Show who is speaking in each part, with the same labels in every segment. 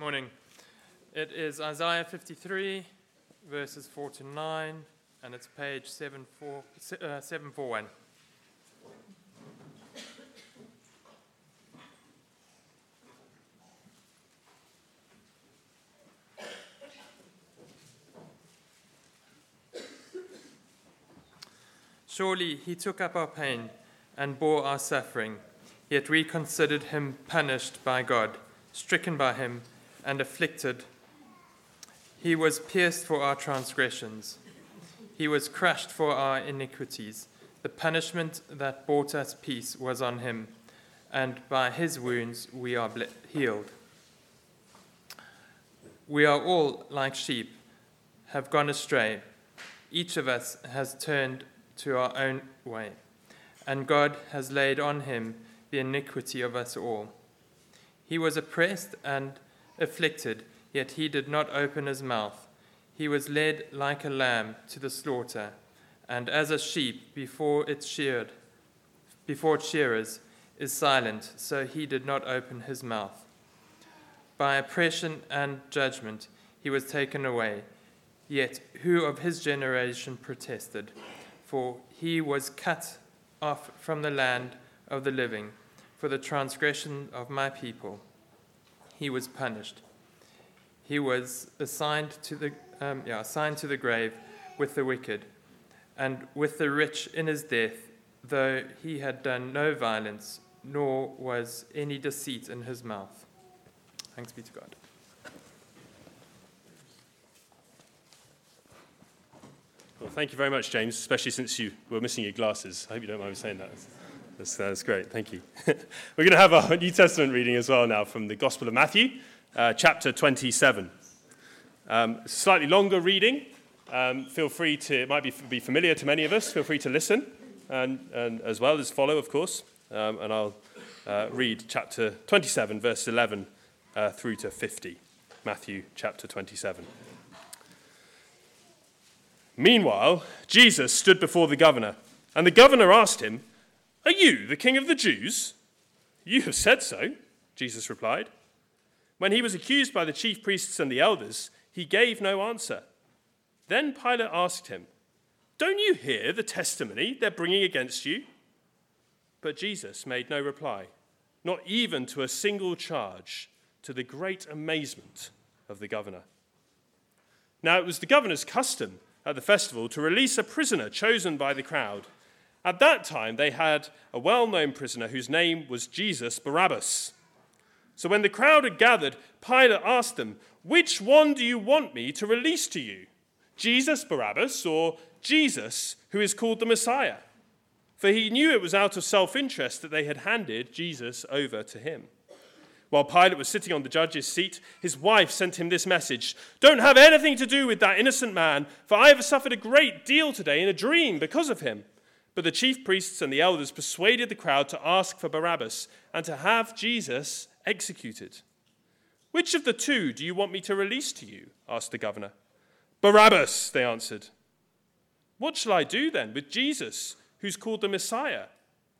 Speaker 1: Morning. It is Isaiah 53, verses 4 to 9, and it's page 74, uh, 741. Surely he took up our pain and bore our suffering, yet we considered him punished by God, stricken by him, and afflicted. He was pierced for our transgressions, he was crushed for our iniquities. The punishment that brought us peace was on him, and by his wounds we are healed. We are all like sheep, have gone astray. Each of us has turned to our own way, and God has laid on him the iniquity of us all. He was oppressed and afflicted, yet he did not open his mouth. He was led like a lamb to the slaughter, and as a sheep before its sheared, before shearers is silent, so he did not open his mouth. By oppression and judgment he was taken away. Yet who of his generation protested? for he was cut off from the land of the living for the transgression of my people. He was punished. He was assigned to the, um, yeah, assigned to the grave with the wicked and with the rich in his death, though he had done no violence, nor was any deceit in his mouth. Thanks be to God.
Speaker 2: Well, thank you very much, James, especially since you were missing your glasses. I hope you don't mind me saying that. That's, that's great. Thank you. We're going to have a New Testament reading as well now from the Gospel of Matthew, uh, chapter 27. Um, slightly longer reading. Um, feel free to, it might be, be familiar to many of us. Feel free to listen and, and as well as follow, of course. Um, and I'll uh, read chapter 27, verse 11 uh, through to 50. Matthew chapter 27. Meanwhile, Jesus stood before the governor, and the governor asked him, Are you the king of the Jews? You have said so, Jesus replied. When he was accused by the chief priests and the elders, he gave no answer. Then Pilate asked him, Don't you hear the testimony they're bringing against you? But Jesus made no reply, not even to a single charge, to the great amazement of the governor. Now it was the governor's custom at the festival to release a prisoner chosen by the crowd. At that time, they had a well known prisoner whose name was Jesus Barabbas. So when the crowd had gathered, Pilate asked them, Which one do you want me to release to you? Jesus Barabbas or Jesus, who is called the Messiah? For he knew it was out of self interest that they had handed Jesus over to him. While Pilate was sitting on the judge's seat, his wife sent him this message Don't have anything to do with that innocent man, for I have suffered a great deal today in a dream because of him. But the chief priests and the elders persuaded the crowd to ask for Barabbas and to have Jesus executed. Which of the two do you want me to release to you? asked the governor. Barabbas, they answered. What shall I do then with Jesus, who's called the Messiah?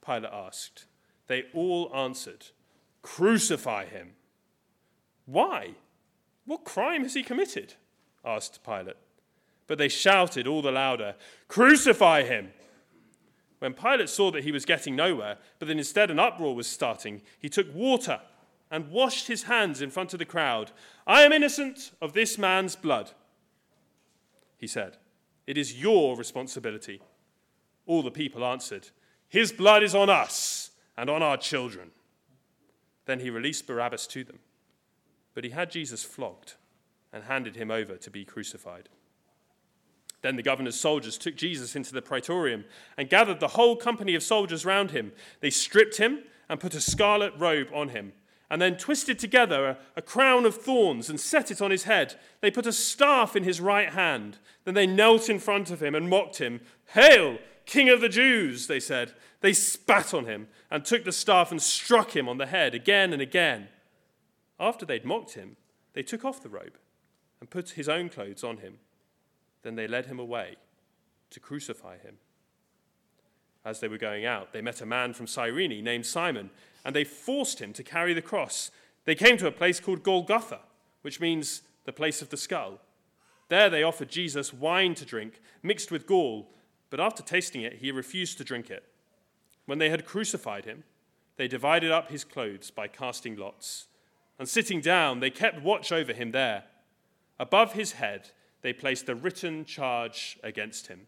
Speaker 2: Pilate asked. They all answered. Crucify him. Why? What crime has he committed? asked Pilate. But they shouted all the louder, Crucify him! When Pilate saw that he was getting nowhere, but that instead an uproar was starting, he took water and washed his hands in front of the crowd. I am innocent of this man's blood, he said. It is your responsibility. All the people answered, His blood is on us and on our children. Then he released Barabbas to them. But he had Jesus flogged and handed him over to be crucified. Then the governor's soldiers took Jesus into the praetorium and gathered the whole company of soldiers round him. They stripped him and put a scarlet robe on him, and then twisted together a, a, crown of thorns and set it on his head. They put a staff in his right hand. Then they knelt in front of him and mocked him. Hail, King of the Jews, they said. They spat on him and took the staff and struck him on the head again and again. After they'd mocked him, they took off the robe and put his own clothes on him. Then they led him away to crucify him. As they were going out, they met a man from Cyrene named Simon, and they forced him to carry the cross. They came to a place called Golgotha, which means the place of the skull. There they offered Jesus wine to drink, mixed with gall, but after tasting it, he refused to drink it. When they had crucified him, they divided up his clothes by casting lots. And sitting down, they kept watch over him there. Above his head, they placed a written charge against him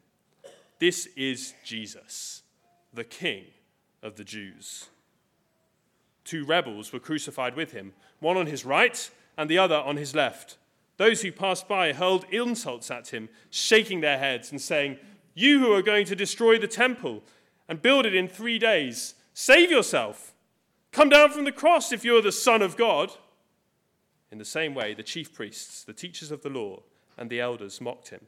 Speaker 2: This is Jesus, the King of the Jews. Two rebels were crucified with him, one on his right and the other on his left. Those who passed by hurled insults at him, shaking their heads and saying, You who are going to destroy the temple and build it in three days, save yourself. Come down from the cross if you are the Son of God. In the same way, the chief priests, the teachers of the law, and the elders mocked him.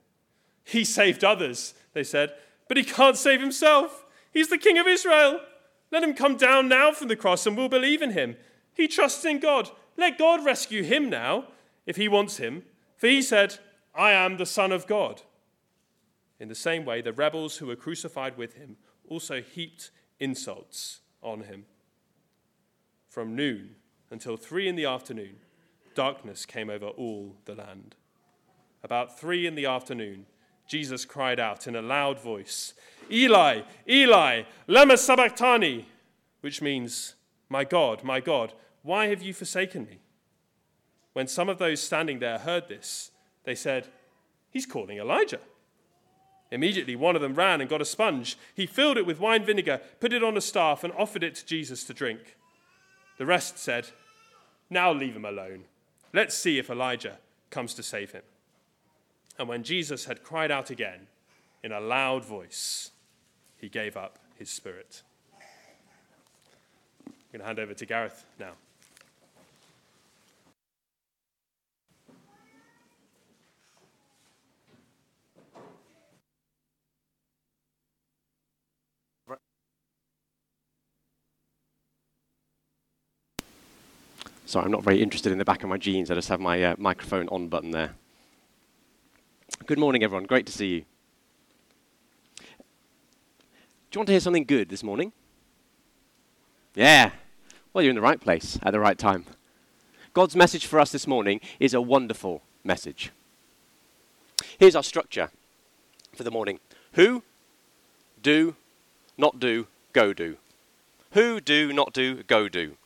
Speaker 2: He saved others, they said, but he can't save himself. He's the King of Israel. Let him come down now from the cross and we'll believe in him. He trusts in God. Let God rescue him now if he wants him. For he said, I am the Son of God. In the same way, the rebels who were crucified with him also heaped insults on him. From noon until three in the afternoon, darkness came over all the land. About three in the afternoon, Jesus cried out in a loud voice, Eli, Eli, lema sabachthani, which means, My God, my God, why have you forsaken me? When some of those standing there heard this, they said, He's calling Elijah. Immediately, one of them ran and got a sponge. He filled it with wine vinegar, put it on a staff, and offered it to Jesus to drink. The rest said, Now leave him alone. Let's see if Elijah comes to save him. And when Jesus had cried out again in a loud voice, he gave up his spirit. I'm going to hand over to Gareth now.
Speaker 3: Sorry, I'm not very interested in the back of my jeans. I just have my uh, microphone on button there. Good morning, everyone. Great to see you. Do you want to hear something good this morning? Yeah. Well, you're in the right place at the right time. God's message for us this morning is a wonderful message. Here's our structure for the morning Who, do, not do, go do. Who, do, not do, go do.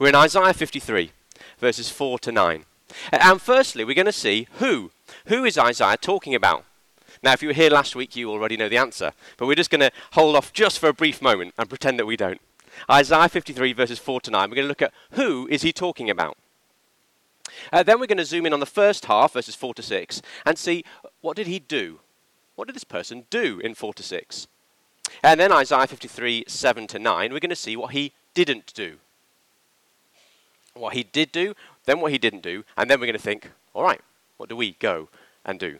Speaker 3: We're in Isaiah 53, verses 4 to 9. And firstly, we're going to see who. Who is Isaiah talking about? Now, if you were here last week, you already know the answer, but we're just going to hold off just for a brief moment and pretend that we don't. Isaiah 53, verses 4 to 9, we're going to look at who is he talking about. Uh, then we're going to zoom in on the first half, verses 4 to 6, and see what did he do? What did this person do in 4 to 6? And then Isaiah 53, 7 to 9, we're going to see what he didn't do what he did do, then what he didn't do, and then we're going to think, all right, what do we go and do?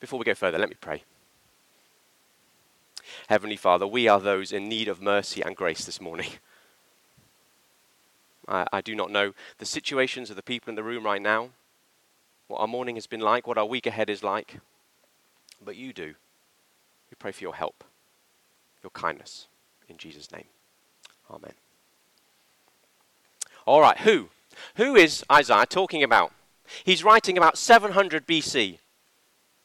Speaker 3: Before we go further, let me pray. Heavenly Father, we are those in need of mercy and grace this morning. I, I, do not know the situations of the people in the room right now, what our morning has been like, what our week ahead is like, but you do. We pray for your help, your kindness. In Jesus' name. Amen. All right, who? Who is Isaiah talking about? He's writing about 700 BC.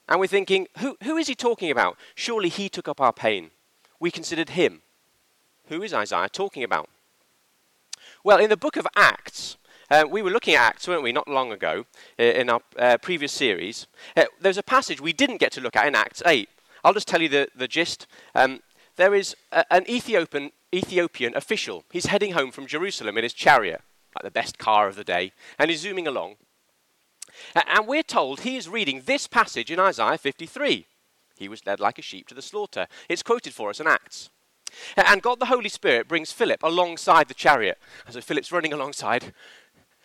Speaker 3: And we're thinking, who, who is he talking about? Surely he took up our pain. We considered him. Who is Isaiah talking about? Well, in the book of Acts, uh, we were looking at Acts, weren't we, not long ago, uh, in our uh, previous series. Uh, there's a passage we didn't get to look at in Acts 8. I'll just tell you the, the gist. Um, there is a, an Ethiopian, Ethiopian official. He's heading home from Jerusalem in his chariot like the best car of the day, and he's zooming along. And we're told he is reading this passage in Isaiah 53. He was led like a sheep to the slaughter. It's quoted for us in Acts. And God the Holy Spirit brings Philip alongside the chariot. So Philip's running alongside,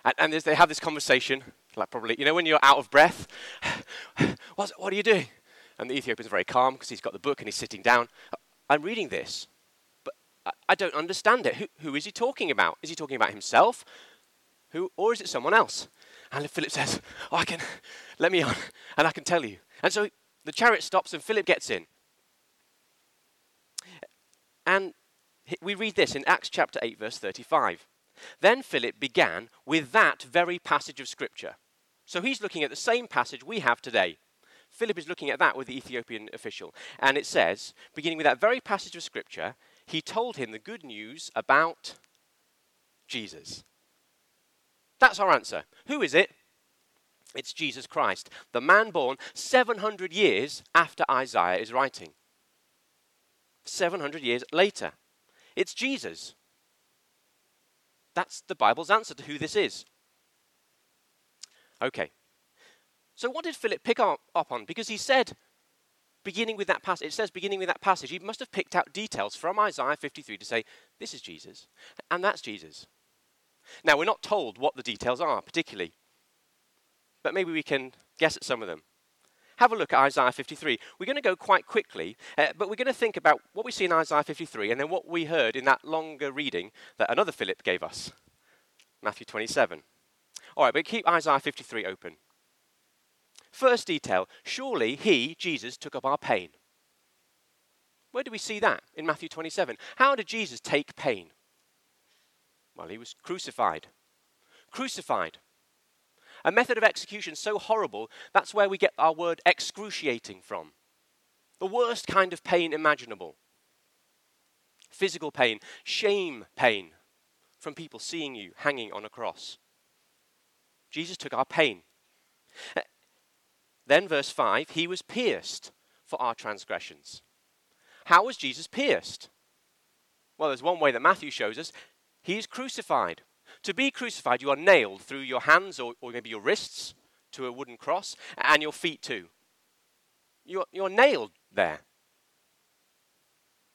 Speaker 3: and, and they have this conversation, like probably, you know, when you're out of breath, what, what are you doing? And the Ethiopian's very calm because he's got the book and he's sitting down. I'm reading this. I don't understand it. Who, who is he talking about? Is he talking about himself? Who, or is it someone else? And Philip says, oh, I can, let me on, and I can tell you. And so the chariot stops and Philip gets in. And we read this in Acts chapter 8, verse 35. Then Philip began with that very passage of Scripture. So he's looking at the same passage we have today. Philip is looking at that with the Ethiopian official. And it says, beginning with that very passage of Scripture, he told him the good news about Jesus. That's our answer. Who is it? It's Jesus Christ, the man born 700 years after Isaiah is writing. 700 years later. It's Jesus. That's the Bible's answer to who this is. Okay. So, what did Philip pick up, on? Because he said, beginning with that passage, it says beginning with that passage, he must have picked out details from Isaiah 53 to say, this is Jesus, and that's Jesus. Now, we're not told what the details are, particularly, but maybe we can guess at some of them. Have a look at Isaiah 53. We're going to go quite quickly, uh, but we're going to think about what we see in Isaiah 53 and then what we heard in that longer reading that another Philip gave us Matthew 27. All right, but keep Isaiah 53 open. First detail surely he, Jesus, took up our pain. Where do we see that in Matthew 27? How did Jesus take pain? Well, he was crucified. Crucified. A method of execution so horrible, that's where we get our word excruciating from. The worst kind of pain imaginable. Physical pain, shame pain from people seeing you hanging on a cross. Jesus took our pain. Then, verse 5 He was pierced for our transgressions. How was Jesus pierced? Well, there's one way that Matthew shows us He is crucified. To be crucified, you are nailed through your hands or, or maybe your wrists to a wooden cross and your feet too. You're, you're nailed there.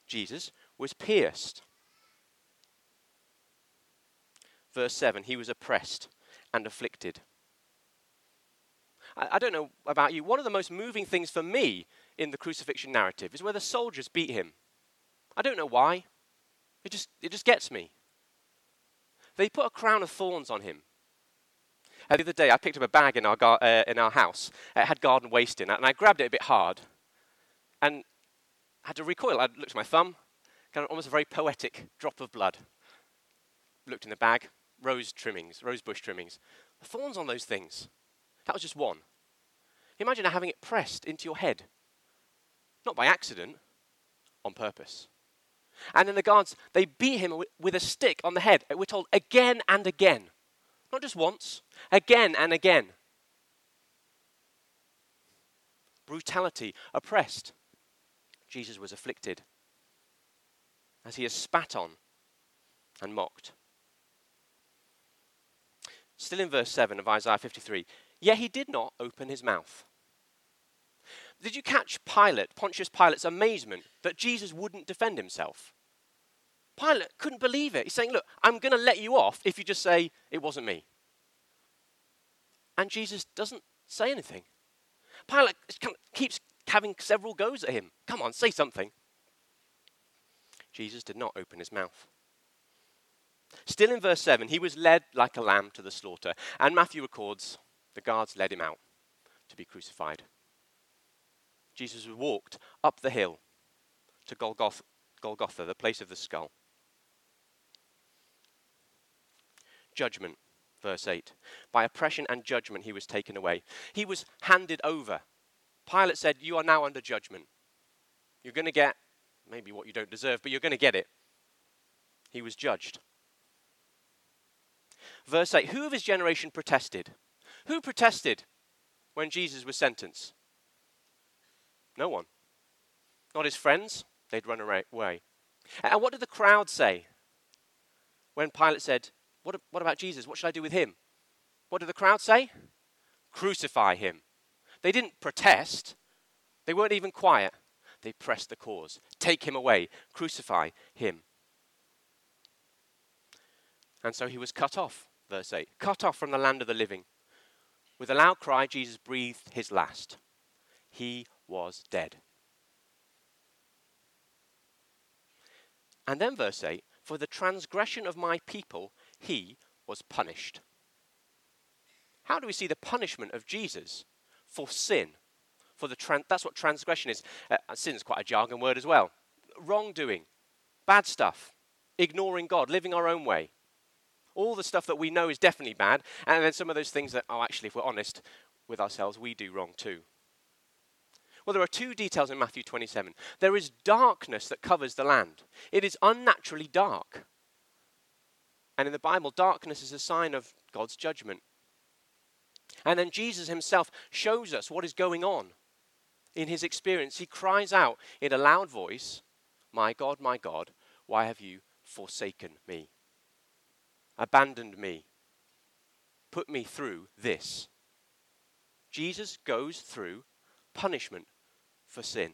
Speaker 3: Jesus was pierced. Verse 7 He was oppressed and afflicted. I, I don't know about you, one of the most moving things for me in the crucifixion narrative is where the soldiers beat him. I don't know why. It just, it just gets me. They put a crown of thorns on him. Uh, the other day, I picked up a bag in our, gar- uh, in our house. It had garden waste in it, and I grabbed it a bit hard and I had to recoil. I looked at my thumb, kind of almost a very poetic drop of blood. Looked in the bag, rose trimmings, rose bush trimmings. The thorns on those things. That was just one. Imagine having it pressed into your head. Not by accident, on purpose. And then the guards, they beat him with a stick on the head. We're told again and again. Not just once, again and again. Brutality, oppressed. Jesus was afflicted as he is spat on and mocked. Still in verse 7 of Isaiah 53, yet he did not open his mouth. Did you catch Pilate, Pontius Pilate's amazement that Jesus wouldn't defend himself? Pilate couldn't believe it. He's saying, Look, I'm going to let you off if you just say, It wasn't me. And Jesus doesn't say anything. Pilate keeps having several goes at him. Come on, say something. Jesus did not open his mouth. Still in verse 7, he was led like a lamb to the slaughter. And Matthew records the guards led him out to be crucified. Jesus walked up the hill to Golgotha, the place of the skull. Judgment, verse 8. By oppression and judgment he was taken away. He was handed over. Pilate said, You are now under judgment. You're going to get maybe what you don't deserve, but you're going to get it. He was judged. Verse 8 Who of his generation protested? Who protested when Jesus was sentenced? No one. Not his friends, they'd run away. And what did the crowd say when Pilate said, what, what about Jesus? What should I do with him? What did the crowd say? Crucify him. They didn't protest, they weren't even quiet. They pressed the cause. Take him away, crucify him. And so he was cut off, verse 8, cut off from the land of the living. With a loud cry, Jesus breathed his last. He was dead. And then, verse 8, for the transgression of my people, he was punished. How do we see the punishment of Jesus for sin? For the tran- that's what transgression is. Uh, sin is quite a jargon word as well. Wrongdoing, bad stuff, ignoring God, living our own way. All the stuff that we know is definitely bad, and then some of those things that, oh, actually, if we're honest with ourselves, we do wrong too. Well, there are two details in Matthew 27. There is darkness that covers the land, it is unnaturally dark. And in the Bible, darkness is a sign of God's judgment. And then Jesus himself shows us what is going on in his experience. He cries out in a loud voice, My God, my God, why have you forsaken me? Abandoned me? Put me through this. Jesus goes through punishment for sin.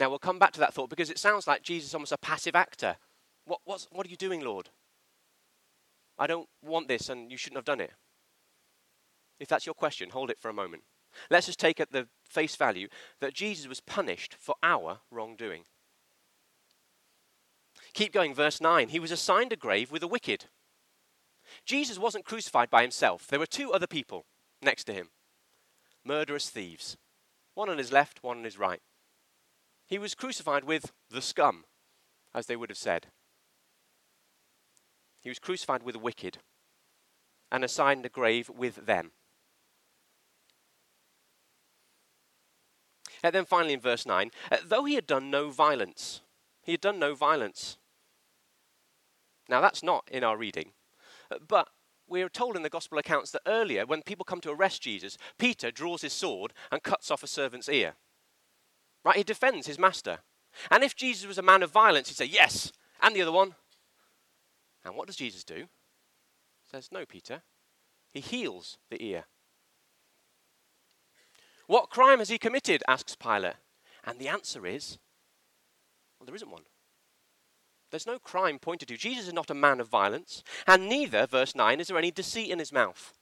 Speaker 3: Now, we'll come back to that thought because it sounds like Jesus is almost a passive actor. What, what are you doing, Lord? I don't want this and you shouldn't have done it. If that's your question, hold it for a moment. Let's just take at the face value that Jesus was punished for our wrongdoing. Keep going, verse 9. He was assigned a grave with the wicked. Jesus wasn't crucified by himself, there were two other people next to him murderous thieves, one on his left, one on his right. He was crucified with the scum, as they would have said. He was crucified with the wicked and assigned a grave with them. And then finally in verse 9, uh, though he had done no violence, he had done no violence. Now that's not in our reading, uh, but we are told in the gospel accounts that earlier, when people come to arrest Jesus, Peter draws his sword and cuts off a servant's ear. Right? He defends his master. And if Jesus was a man of violence, he'd say, Yes, and the other one. And what does Jesus do? He says, No, Peter. He heals the ear. What crime has he committed? asks Pilate. And the answer is, Well, there isn't one. There's no crime pointed to. Jesus is not a man of violence, and neither, verse 9, is there any deceit in his mouth.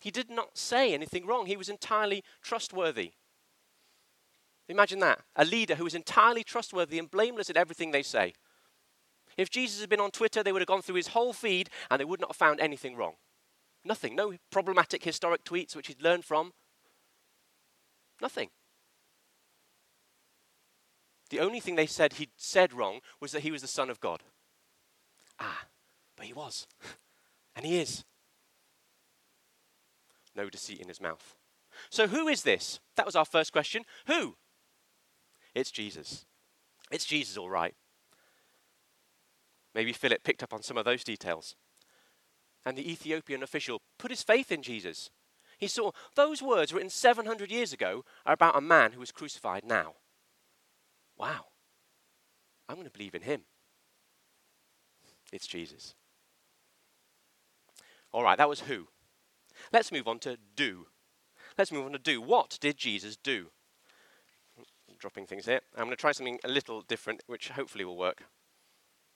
Speaker 3: He did not say anything wrong. He was entirely trustworthy. Imagine that. A leader who is entirely trustworthy and blameless in everything they say. If Jesus had been on Twitter, they would have gone through his whole feed and they would not have found anything wrong. Nothing. No problematic historic tweets which he'd learned from. Nothing. The only thing they said he'd said wrong was that he was the Son of God. Ah, but he was. and he is. No deceit in his mouth. So, who is this? That was our first question. Who? It's Jesus. It's Jesus, all right. Maybe Philip picked up on some of those details. And the Ethiopian official put his faith in Jesus. He saw those words written 700 years ago are about a man who was crucified now wow, I'm going to believe in him. It's Jesus. All right, that was who. Let's move on to do. Let's move on to do. What did Jesus do? dropping things here. I'm going to try something a little different, which hopefully will work.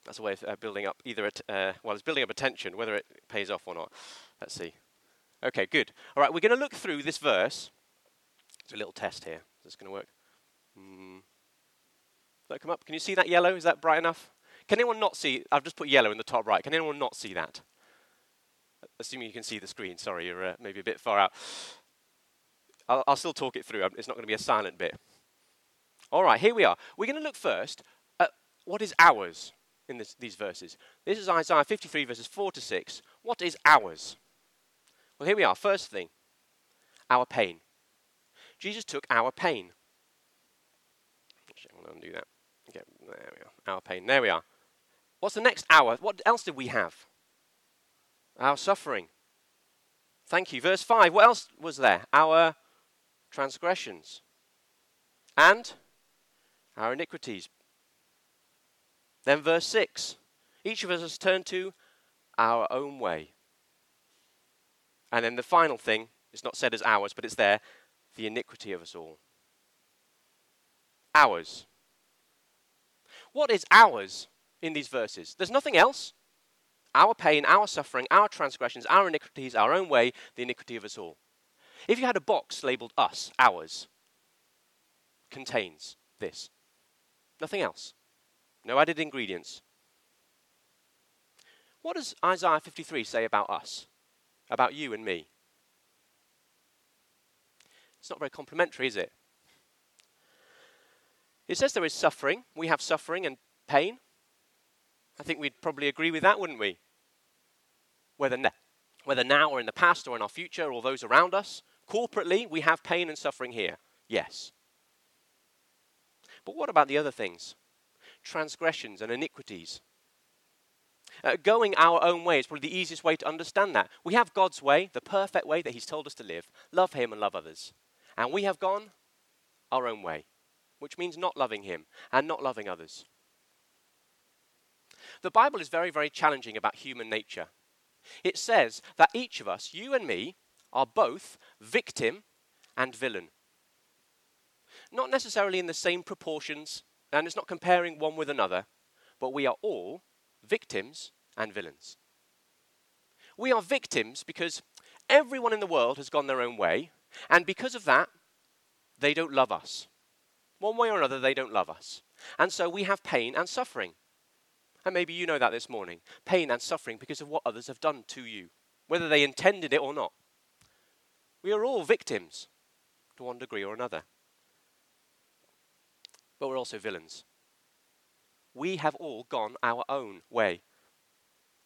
Speaker 3: That's a way of uh, building up either, at, uh, well, it's building up attention, whether it pays off or not. Let's see. Okay, good. All right, we're going to look through this verse. It's a little test here. Is this going to work? Mm that come up? Can you see that yellow? Is that bright enough? Can anyone not see? I've just put yellow in the top right. Can anyone not see that? Assuming you can see the screen. Sorry, you're uh, maybe a bit far out. I'll, I'll still talk it through. It's not going to be a silent bit. All right, here we are. We're going to look first at what is ours in this, these verses. This is Isaiah 53, verses 4 to 6. What is ours? Well, here we are. First thing, our pain. Jesus took our pain. Actually, I'm going to undo that. There we are. Our pain. There we are. What's the next hour? What else did we have? Our suffering. Thank you. Verse 5. What else was there? Our transgressions. And our iniquities. Then verse 6. Each of us has turned to our own way. And then the final thing, it's not said as ours, but it's there, the iniquity of us all. Ours. What is ours in these verses? There's nothing else. Our pain, our suffering, our transgressions, our iniquities, our own way, the iniquity of us all. If you had a box labeled us, ours, contains this. Nothing else. No added ingredients. What does Isaiah 53 say about us? About you and me? It's not very complimentary, is it? It says there is suffering. We have suffering and pain. I think we'd probably agree with that, wouldn't we? Whether, ne- whether now or in the past or in our future or those around us, corporately, we have pain and suffering here. Yes. But what about the other things? Transgressions and iniquities. Uh, going our own way is probably the easiest way to understand that. We have God's way, the perfect way that He's told us to live love Him and love others. And we have gone our own way, which means not loving Him and not loving others. The Bible is very, very challenging about human nature. It says that each of us, you and me, are both victim and villain. Not necessarily in the same proportions, and it's not comparing one with another, but we are all victims and villains. We are victims because everyone in the world has gone their own way, and because of that, they don't love us. One way or another, they don't love us. And so we have pain and suffering. And maybe you know that this morning pain and suffering because of what others have done to you, whether they intended it or not. We are all victims to one degree or another. But we're also villains. We have all gone our own way.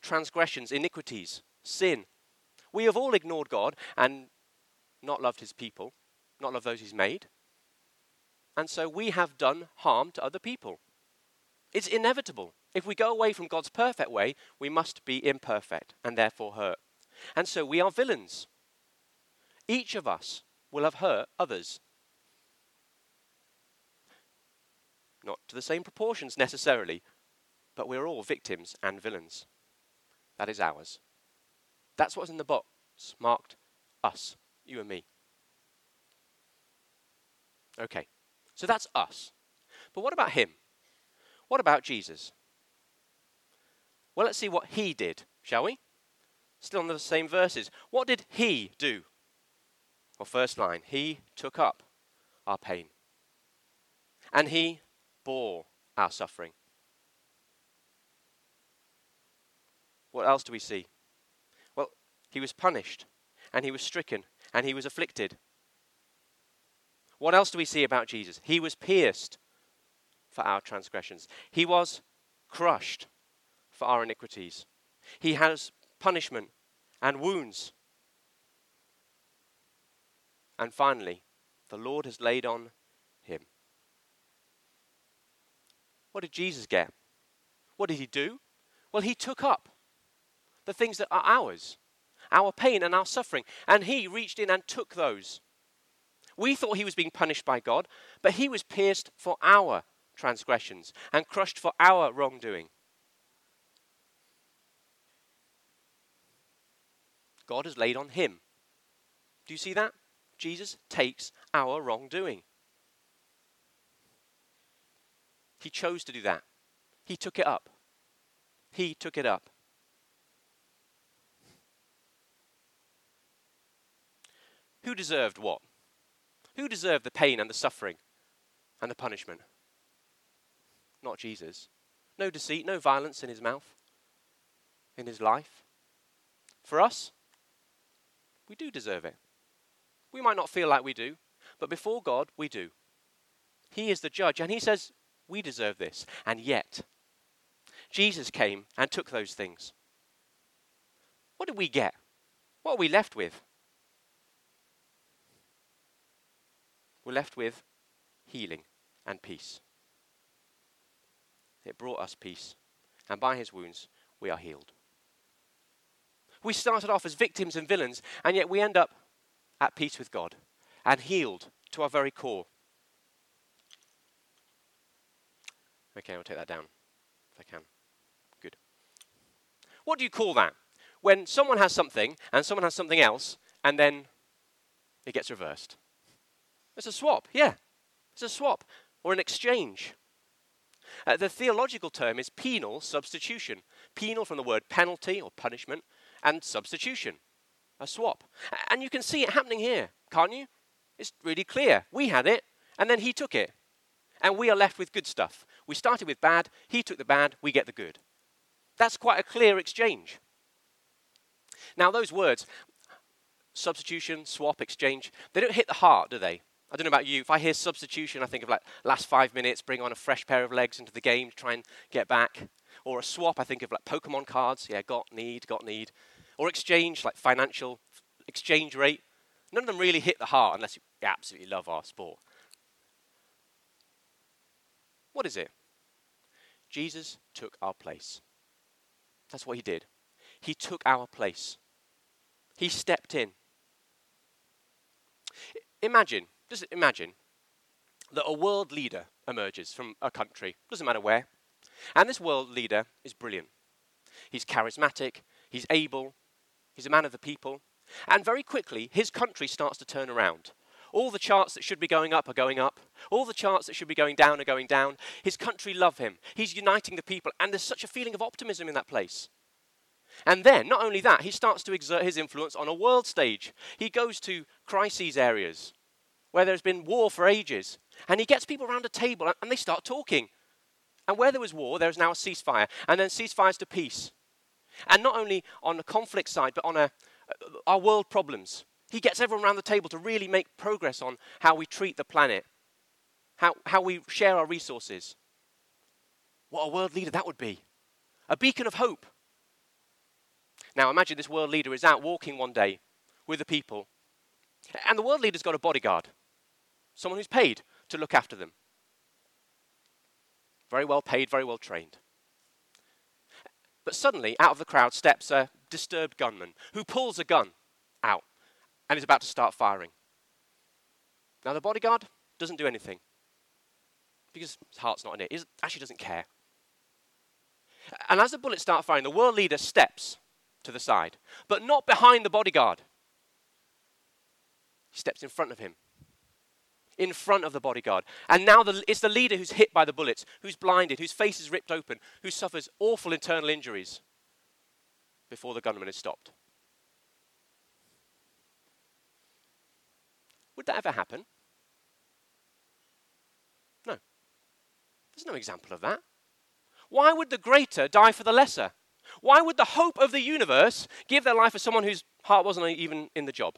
Speaker 3: Transgressions, iniquities, sin. We have all ignored God and not loved his people, not loved those he's made. And so we have done harm to other people. It's inevitable. If we go away from God's perfect way, we must be imperfect and therefore hurt. And so we are villains. Each of us will have hurt others. Not to the same proportions necessarily, but we're all victims and villains. That is ours. That's what's in the box marked us, you and me. Okay, so that's us. But what about him? What about Jesus? Well, let's see what he did, shall we? Still on the same verses. What did he do? Well, first line, he took up our pain. And he bore our suffering. What else do we see? Well, he was punished, and he was stricken, and he was afflicted. What else do we see about Jesus? He was pierced for our transgressions, he was crushed for our iniquities. He has punishment and wounds. And finally, the Lord has laid on him. What did Jesus get? What did he do? Well, he took up the things that are ours, our pain and our suffering, and he reached in and took those. We thought he was being punished by God, but he was pierced for our transgressions and crushed for our wrongdoing. God has laid on him. Do you see that? Jesus takes our wrongdoing. He chose to do that. He took it up. He took it up. Who deserved what? Who deserved the pain and the suffering and the punishment? Not Jesus. No deceit, no violence in his mouth, in his life. For us, we do deserve it. We might not feel like we do, but before God, we do. He is the judge, and He says, We deserve this. And yet, Jesus came and took those things. What did we get? What are we left with? We're left with healing and peace. It brought us peace, and by His wounds, we are healed. We started off as victims and villains, and yet we end up at peace with God and healed to our very core. Okay, I'll take that down if I can. Good. What do you call that? When someone has something and someone has something else, and then it gets reversed. It's a swap, yeah. It's a swap or an exchange. Uh, the theological term is penal substitution. Penal from the word penalty or punishment, and substitution, a swap. And you can see it happening here, can't you? It's really clear. We had it, and then he took it. And we are left with good stuff. We started with bad, he took the bad, we get the good. That's quite a clear exchange. Now, those words, substitution, swap, exchange, they don't hit the heart, do they? I don't know about you. If I hear substitution, I think of like last five minutes, bring on a fresh pair of legs into the game to try and get back. or a swap, I think of like Pokemon cards. Yeah, got, need, got, need. Or exchange, like financial exchange rate. None of them really hit the heart unless you absolutely love our sport. What is it? Jesus took our place. That's what he did. He took our place. He stepped in. Imagine, just imagine that a world leader emerges from a country, doesn't matter where, and this world leader is brilliant. He's charismatic, he's able, he's a man of the people, and very quickly his country starts to turn around. All the charts that should be going up are going up. All the charts that should be going down are going down. His country love him. He's uniting the people, and there's such a feeling of optimism in that place. And then, not only that, he starts to exert his influence on a world stage. He goes to crises areas where there's been war for ages, and he gets people around a table and they start talking. And where there was war, there is now a ceasefire, and then ceasefires to peace. And not only on the conflict side, but on a, uh, our world problems. He gets everyone around the table to really make progress on how we treat the planet, how, how we share our resources. What a world leader that would be! A beacon of hope. Now imagine this world leader is out walking one day with the people, and the world leader's got a bodyguard, someone who's paid to look after them. Very well paid, very well trained. But suddenly, out of the crowd steps a disturbed gunman who pulls a gun out and is about to start firing. Now, the bodyguard doesn't do anything because his heart's not in it. He actually doesn't care. And as the bullets start firing, the world leader steps to the side, but not behind the bodyguard. He steps in front of him, in front of the bodyguard. And now the, it's the leader who's hit by the bullets, who's blinded, whose face is ripped open, who suffers awful internal injuries before the gunman is stopped. Would that ever happen? No. There's no example of that. Why would the greater die for the lesser? Why would the hope of the universe give their life for someone whose heart wasn't even in the job?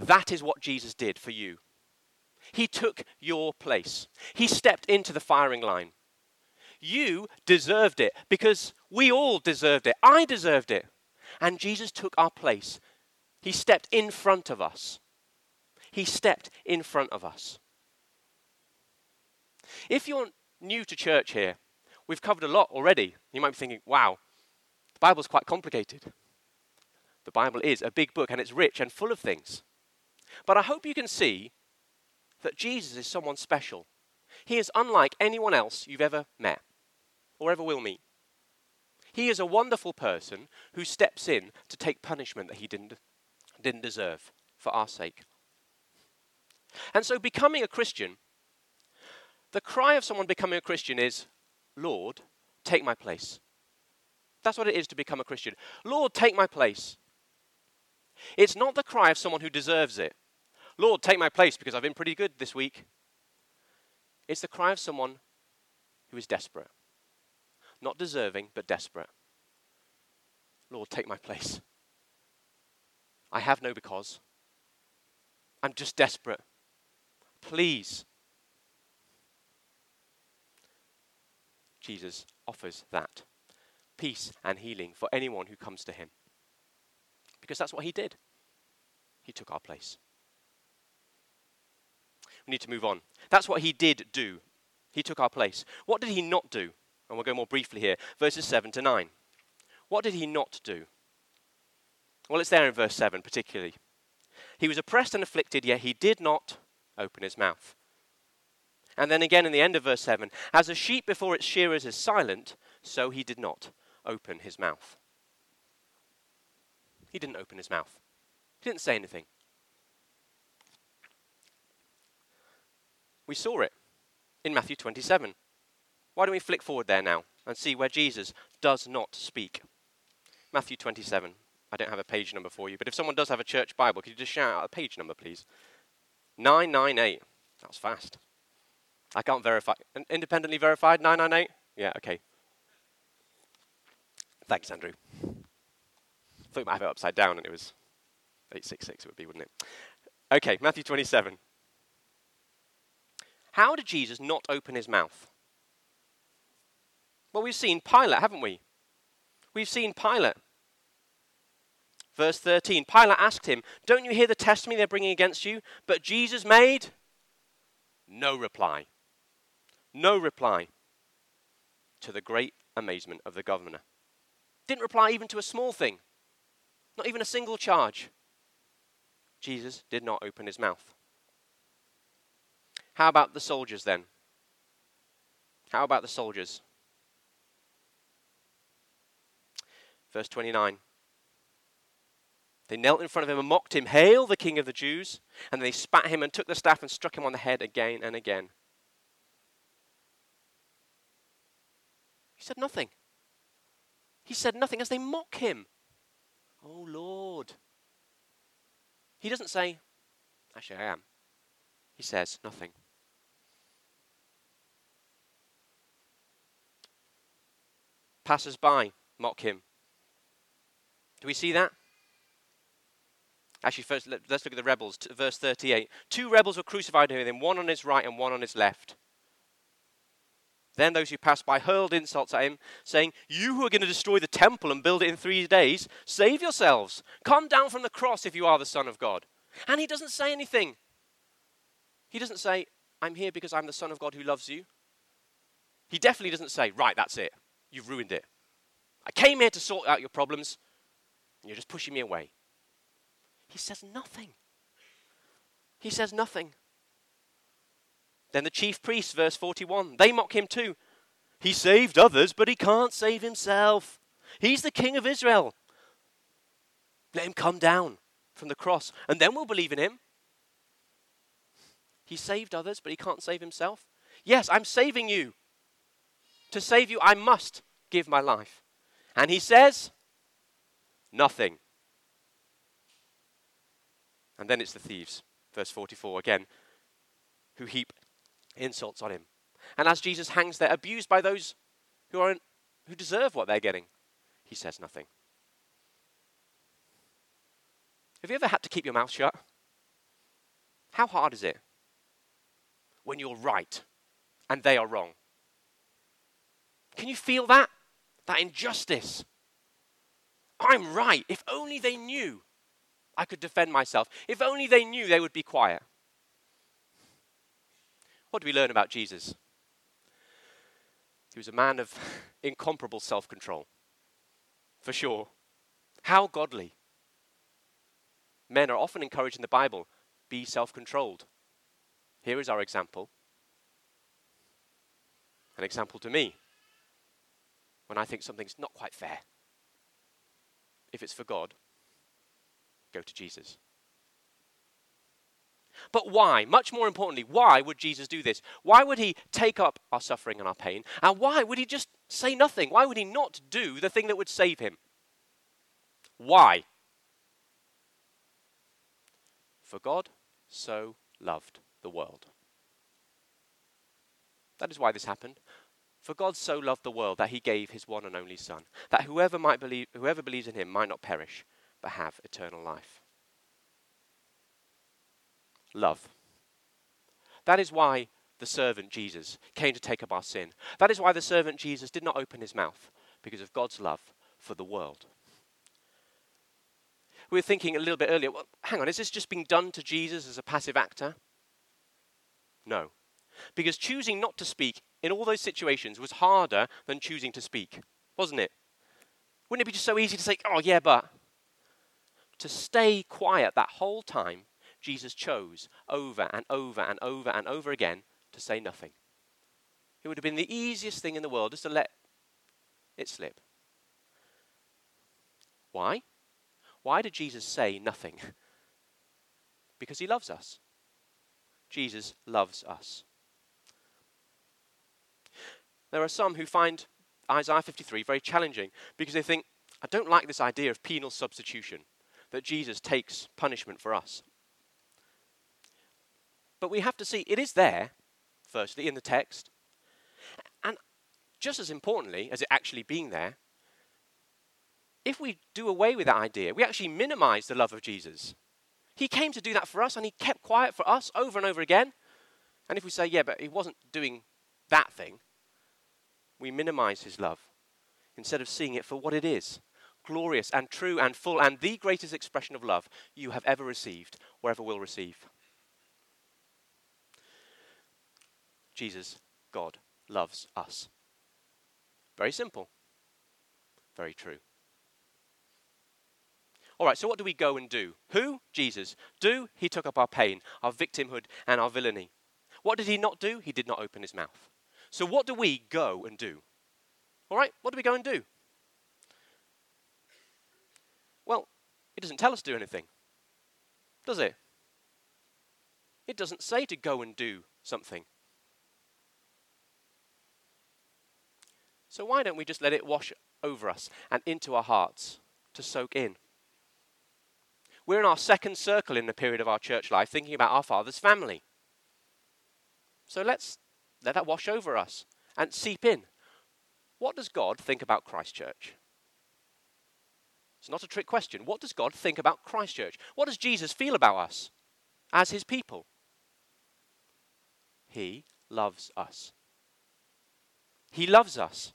Speaker 3: That is what Jesus did for you. He took your place. He stepped into the firing line. You deserved it because we all deserved it. I deserved it. And Jesus took our place he stepped in front of us. He stepped in front of us. If you're new to church here, we've covered a lot already. You might be thinking, wow, the Bible's quite complicated. The Bible is a big book and it's rich and full of things. But I hope you can see that Jesus is someone special. He is unlike anyone else you've ever met or ever will meet. He is a wonderful person who steps in to take punishment that he didn't didn't deserve for our sake. And so, becoming a Christian, the cry of someone becoming a Christian is, Lord, take my place. That's what it is to become a Christian. Lord, take my place. It's not the cry of someone who deserves it. Lord, take my place because I've been pretty good this week. It's the cry of someone who is desperate. Not deserving, but desperate. Lord, take my place. I have no because. I'm just desperate. Please. Jesus offers that peace and healing for anyone who comes to him. Because that's what he did. He took our place. We need to move on. That's what he did do. He took our place. What did he not do? And we'll go more briefly here. Verses 7 to 9. What did he not do? Well, it's there in verse 7 particularly. He was oppressed and afflicted, yet he did not open his mouth. And then again in the end of verse 7 As a sheep before its shearers is silent, so he did not open his mouth. He didn't open his mouth, he didn't say anything. We saw it in Matthew 27. Why don't we flick forward there now and see where Jesus does not speak? Matthew 27. I don't have a page number for you, but if someone does have a church Bible, could you just shout out a page number, please? 998. That was fast. I can't verify. Independently verified, 998? Yeah, okay. Thanks, Andrew. I thought you might have it upside down and it was 866, it would be, wouldn't it? Okay, Matthew 27. How did Jesus not open his mouth? Well, we've seen Pilate, haven't we? We've seen Pilate. Verse 13 Pilate asked him, Don't you hear the testimony they're bringing against you? But Jesus made no reply. No reply to the great amazement of the governor. Didn't reply even to a small thing, not even a single charge. Jesus did not open his mouth. How about the soldiers then? How about the soldiers? Verse 29. They knelt in front of him and mocked him, Hail the King of the Jews! And they spat him and took the staff and struck him on the head again and again. He said nothing. He said nothing as they mock him. Oh Lord. He doesn't say, Actually, I am. He says nothing. Passers by mock him. Do we see that? Actually, first, let's look at the rebels. Verse 38. Two rebels were crucified with him, one on his right and one on his left. Then those who passed by hurled insults at him, saying, You who are going to destroy the temple and build it in three days, save yourselves. Come down from the cross if you are the Son of God. And he doesn't say anything. He doesn't say, I'm here because I'm the Son of God who loves you. He definitely doesn't say, Right, that's it. You've ruined it. I came here to sort out your problems, you're just pushing me away. He says nothing. He says nothing. Then the chief priests, verse 41, they mock him too. He saved others, but he can't save himself. He's the king of Israel. Let him come down from the cross, and then we'll believe in him. He saved others, but he can't save himself. Yes, I'm saving you. To save you, I must give my life. And he says, nothing. And then it's the thieves, verse 44 again, who heap insults on him. And as Jesus hangs there, abused by those who, aren't, who deserve what they're getting, he says nothing. Have you ever had to keep your mouth shut? How hard is it when you're right and they are wrong? Can you feel that? That injustice. I'm right. If only they knew I could defend myself. If only they knew they would be quiet. What do we learn about Jesus? He was a man of incomparable self control, for sure. How godly. Men are often encouraged in the Bible be self controlled. Here is our example. An example to me when I think something's not quite fair. If it's for God, go to Jesus. But why? Much more importantly, why would Jesus do this? Why would he take up our suffering and our pain? And why would he just say nothing? Why would he not do the thing that would save him? Why? For God so loved the world. That is why this happened. For God so loved the world that he gave his one and only Son, that whoever might believe whoever believes in him might not perish, but have eternal life love. That is why the servant Jesus came to take up our sin. That is why the servant Jesus did not open his mouth, because of God's love for the world. We were thinking a little bit earlier, well, hang on, is this just being done to Jesus as a passive actor? No. Because choosing not to speak in all those situations was harder than choosing to speak, wasn't it? Wouldn't it be just so easy to say, oh, yeah, but? To stay quiet that whole time Jesus chose over and over and over and over again to say nothing. It would have been the easiest thing in the world just to let it slip. Why? Why did Jesus say nothing? because he loves us. Jesus loves us. There are some who find Isaiah 53 very challenging because they think, I don't like this idea of penal substitution, that Jesus takes punishment for us. But we have to see it is there, firstly, in the text. And just as importantly as it actually being there, if we do away with that idea, we actually minimize the love of Jesus. He came to do that for us and he kept quiet for us over and over again. And if we say, yeah, but he wasn't doing that thing, we minimize his love instead of seeing it for what it is glorious and true and full and the greatest expression of love you have ever received or ever will receive. Jesus, God, loves us. Very simple. Very true. All right, so what do we go and do? Who? Jesus. Do? He took up our pain, our victimhood, and our villainy. What did he not do? He did not open his mouth. So what do we go and do? All right, what do we go and do? Well, it doesn't tell us to do anything, does it? It doesn't say to go and do something. So why don't we just let it wash over us and into our hearts to soak in? We're in our second circle in the period of our church life, thinking about our Father's family. So let's let that wash over us and seep in. What does God think about Christchurch? It's not a trick question. What does God think about Christchurch? What does Jesus feel about us as his people? He loves us. He loves us.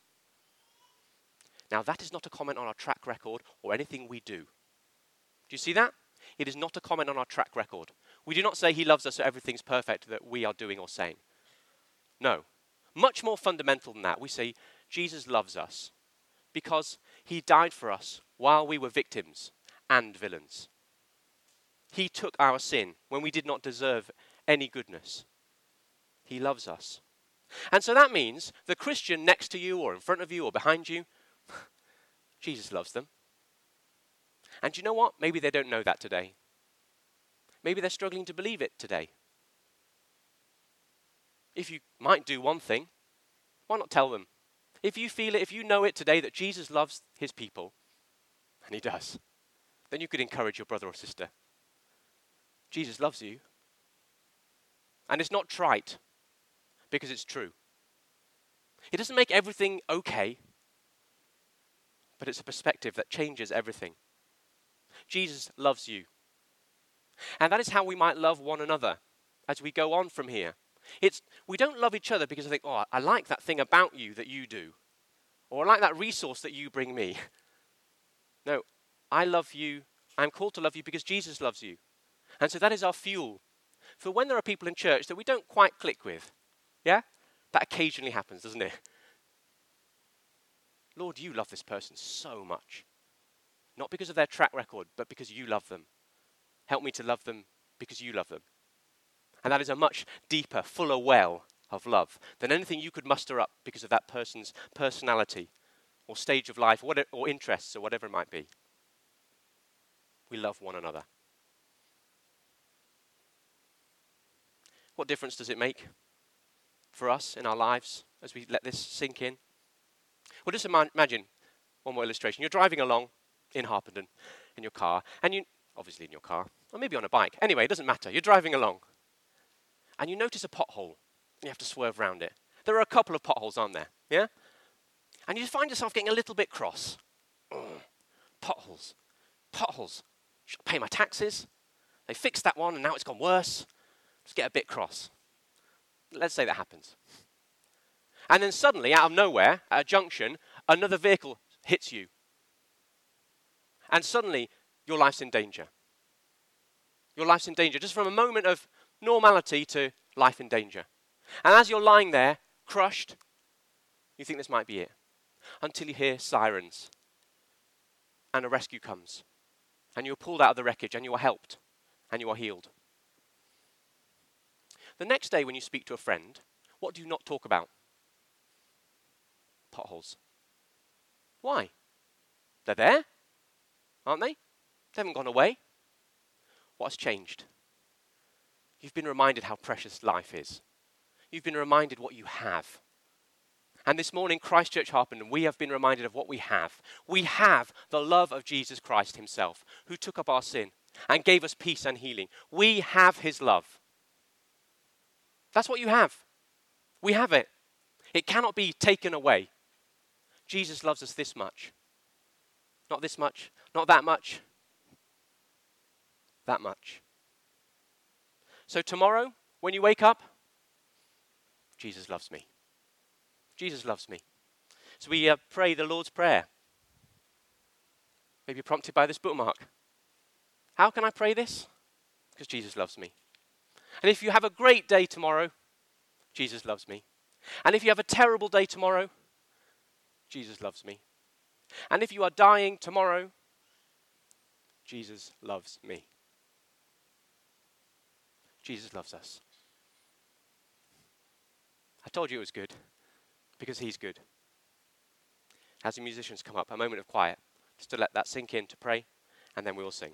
Speaker 3: Now, that is not a comment on our track record or anything we do. Do you see that? It is not a comment on our track record. We do not say He loves us so everything's perfect that we are doing or saying. No. Much more fundamental than that, we say Jesus loves us because He died for us while we were victims and villains. He took our sin when we did not deserve any goodness. He loves us. And so that means the Christian next to you or in front of you or behind you Jesus loves them. And you know what? Maybe they don't know that today. Maybe they're struggling to believe it today. If you might do one thing, why not tell them? If you feel it, if you know it today that Jesus loves his people, and he does, then you could encourage your brother or sister. Jesus loves you. And it's not trite, because it's true. It doesn't make everything okay, but it's a perspective that changes everything. Jesus loves you. And that is how we might love one another as we go on from here. It's, we don't love each other because I think, oh, I like that thing about you that you do, or I like that resource that you bring me. No, I love you. I'm called to love you because Jesus loves you. And so that is our fuel. For when there are people in church that we don't quite click with, yeah? That occasionally happens, doesn't it? Lord, you love this person so much. Not because of their track record, but because you love them. Help me to love them because you love them. And that is a much deeper, fuller well of love than anything you could muster up because of that person's personality or stage of life or, interests or whatever it might be. We love one another. What difference does it make for us in our lives as we let this sink in? Well, just imagine one more illustration. You're driving along in Harpenden in your car, and you, obviously in your car, or maybe on a bike. Anyway, it doesn't matter. You're driving along, and you notice a pothole. You have to swerve around it. There are a couple of potholes, aren't there? Yeah? And you find yourself getting a little bit cross. Potholes. Potholes. Should I pay my taxes? They fixed that one, and now it's gone worse. Just get a bit cross. Let's say that happens. And then suddenly, out of nowhere, at a junction, another vehicle hits you. And suddenly, your life's in danger. Your life's in danger, just from a moment of normality to life in danger. And as you're lying there, crushed, you think this might be it. Until you hear sirens and a rescue comes. And you're pulled out of the wreckage and you are helped and you are healed. The next day, when you speak to a friend, what do you not talk about? Potholes. Why? They're there, aren't they? They haven't gone away. What's changed? You've been reminded how precious life is. You've been reminded what you have. And this morning, Christchurch Harpenden, we have been reminded of what we have. We have the love of Jesus Christ Himself, who took up our sin and gave us peace and healing. We have His love. That's what you have. We have it. It cannot be taken away. Jesus loves us this much. Not this much, not that much, that much. So, tomorrow, when you wake up, Jesus loves me. Jesus loves me. So we uh, pray the Lord's Prayer. Maybe prompted by this bookmark. How can I pray this? Because Jesus loves me. And if you have a great day tomorrow, Jesus loves me. And if you have a terrible day tomorrow, Jesus loves me. And if you are dying tomorrow, Jesus loves me. Jesus loves us. I told you it was good because he's good. As the musicians come up, a moment of quiet, just to let that sink in to pray, and then we will sing.